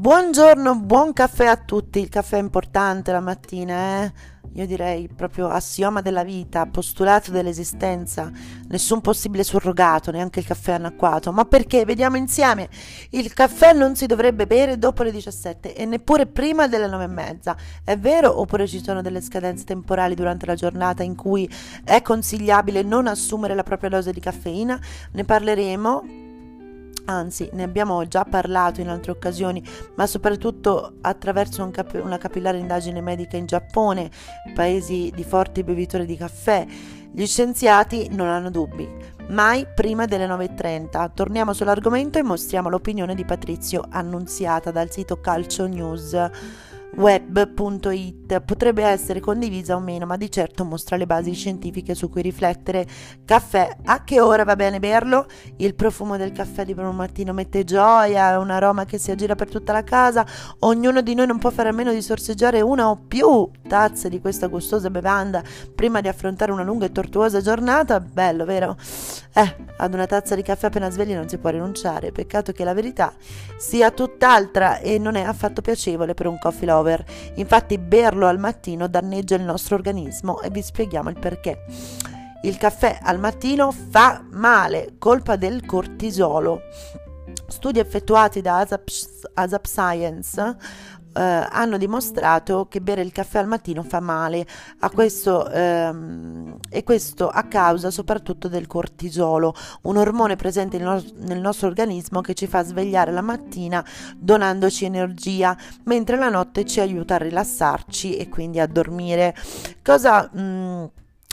Buongiorno, buon caffè a tutti. Il caffè è importante la mattina, eh? Io direi proprio assioma della vita, postulato dell'esistenza, nessun possibile surrogato, neanche il caffè anacquato. Ma perché? Vediamo insieme. Il caffè non si dovrebbe bere dopo le 17 e neppure prima delle 9 e mezza. È vero oppure ci sono delle scadenze temporali durante la giornata in cui è consigliabile non assumere la propria dose di caffeina? Ne parleremo anzi ne abbiamo già parlato in altre occasioni, ma soprattutto attraverso un cap- una capillare indagine medica in Giappone, paesi di forti bevitori di caffè. Gli scienziati non hanno dubbi, mai prima delle 9.30. Torniamo sull'argomento e mostriamo l'opinione di Patrizio annunziata dal sito Calcio News web.it potrebbe essere condivisa o meno, ma di certo mostra le basi scientifiche su cui riflettere. Caffè, a che ora va bene berlo? Il profumo del caffè di primo mattino mette gioia, è un aroma che si aggira per tutta la casa. Ognuno di noi non può fare a meno di sorseggiare una o più tazze di questa gustosa bevanda prima di affrontare una lunga e tortuosa giornata. Bello, vero? Eh, ad una tazza di caffè appena svegli non si può rinunciare. Peccato che la verità sia tutt'altra e non è affatto piacevole per un coffee lover lover. Infatti berlo al mattino danneggia il nostro organismo e vi spieghiamo il perché. Il caffè al mattino fa male, colpa del cortisolo. Studi effettuati da ASAP, ASAP Science eh, hanno dimostrato che bere il caffè al mattino fa male a questo, ehm, e questo a causa soprattutto del cortisolo, un ormone presente nel, nel nostro organismo che ci fa svegliare la mattina donandoci energia, mentre la notte ci aiuta a rilassarci e quindi a dormire. Cosa mh, mm,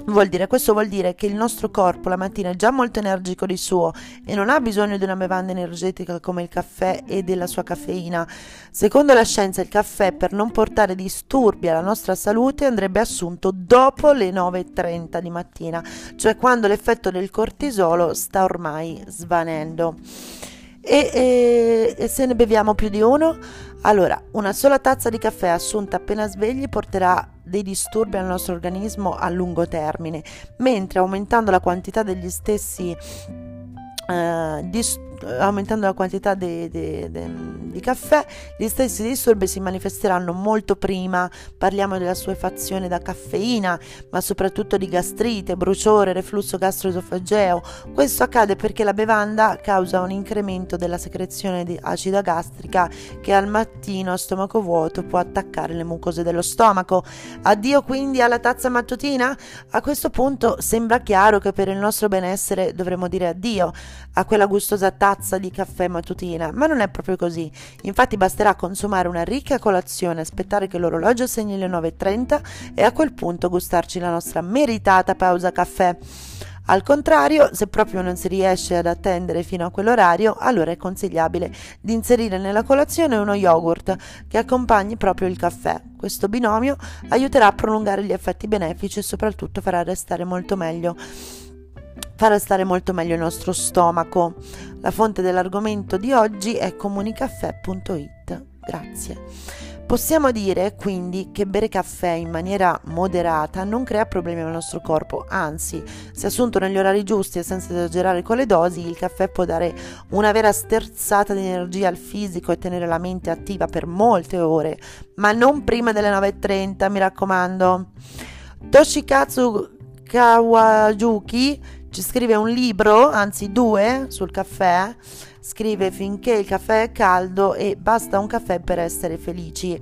Vuol dire, questo vuol dire che il nostro corpo la mattina è già molto energico di suo e non ha bisogno di una bevanda energetica come il caffè e della sua caffeina. Secondo la scienza il caffè per non portare disturbi alla nostra salute andrebbe assunto dopo le 9.30 di mattina, cioè quando l'effetto del cortisolo sta ormai svanendo. E, e, e se ne beviamo più di uno? Allora, una sola tazza di caffè assunta appena svegli porterà dei disturbi al nostro organismo a lungo termine, mentre aumentando la quantità degli stessi eh, disturbi aumentando la quantità di, di, di, di, caffè, gli stessi disturbi si manifesteranno molto prima. Parliamo della suefazione da caffeina, ma soprattutto di gastrite, bruciore, reflusso gastroesofageo. Questo accade perché la bevanda causa un incremento della secrezione di acida gastrica che al mattino a stomaco vuoto può attaccare le mucose dello stomaco. Addio quindi alla tazza mattutina? A questo punto sembra chiaro che per il nostro benessere dovremmo dire addio a quella gustosa tazza tazza di caffè mattutina, ma non è proprio così. Infatti basterà consumare una ricca colazione, aspettare che l'orologio segni le 9.30 e a quel punto gustarci la nostra meritata pausa caffè. Al contrario, se proprio non si riesce ad attendere fino a quell'orario, allora è consigliabile di inserire nella colazione uno yogurt che accompagni proprio il caffè. Questo binomio aiuterà a prolungare gli effetti benefici e soprattutto farà restare molto meglio farà stare molto meglio il nostro stomaco. La fonte dell'argomento di oggi è comunicaffè.it. Grazie. Possiamo dire quindi che bere caffè in maniera moderata non crea problemi al nostro corpo, anzi, se assunto negli orari giusti e senza esagerare con le dosi, il caffè può dare una vera sterzata di energia al fisico e tenere la mente attiva per molte ore, ma non prima delle 9.30, mi raccomando. Toshikatsu Kawajuki ci scrive un libro, anzi due, sul caffè. Scrive finché il caffè è caldo e basta un caffè per essere felici.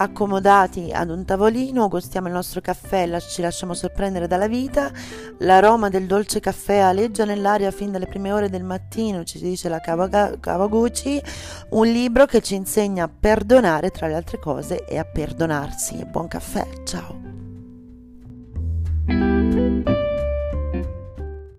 Accomodati ad un tavolino, gustiamo il nostro caffè e ci lasciamo sorprendere dalla vita. L'aroma del dolce caffè aleggia nell'aria fin dalle prime ore del mattino, ci dice la Kawaguchi, un libro che ci insegna a perdonare tra le altre cose e a perdonarsi. Buon caffè, ciao!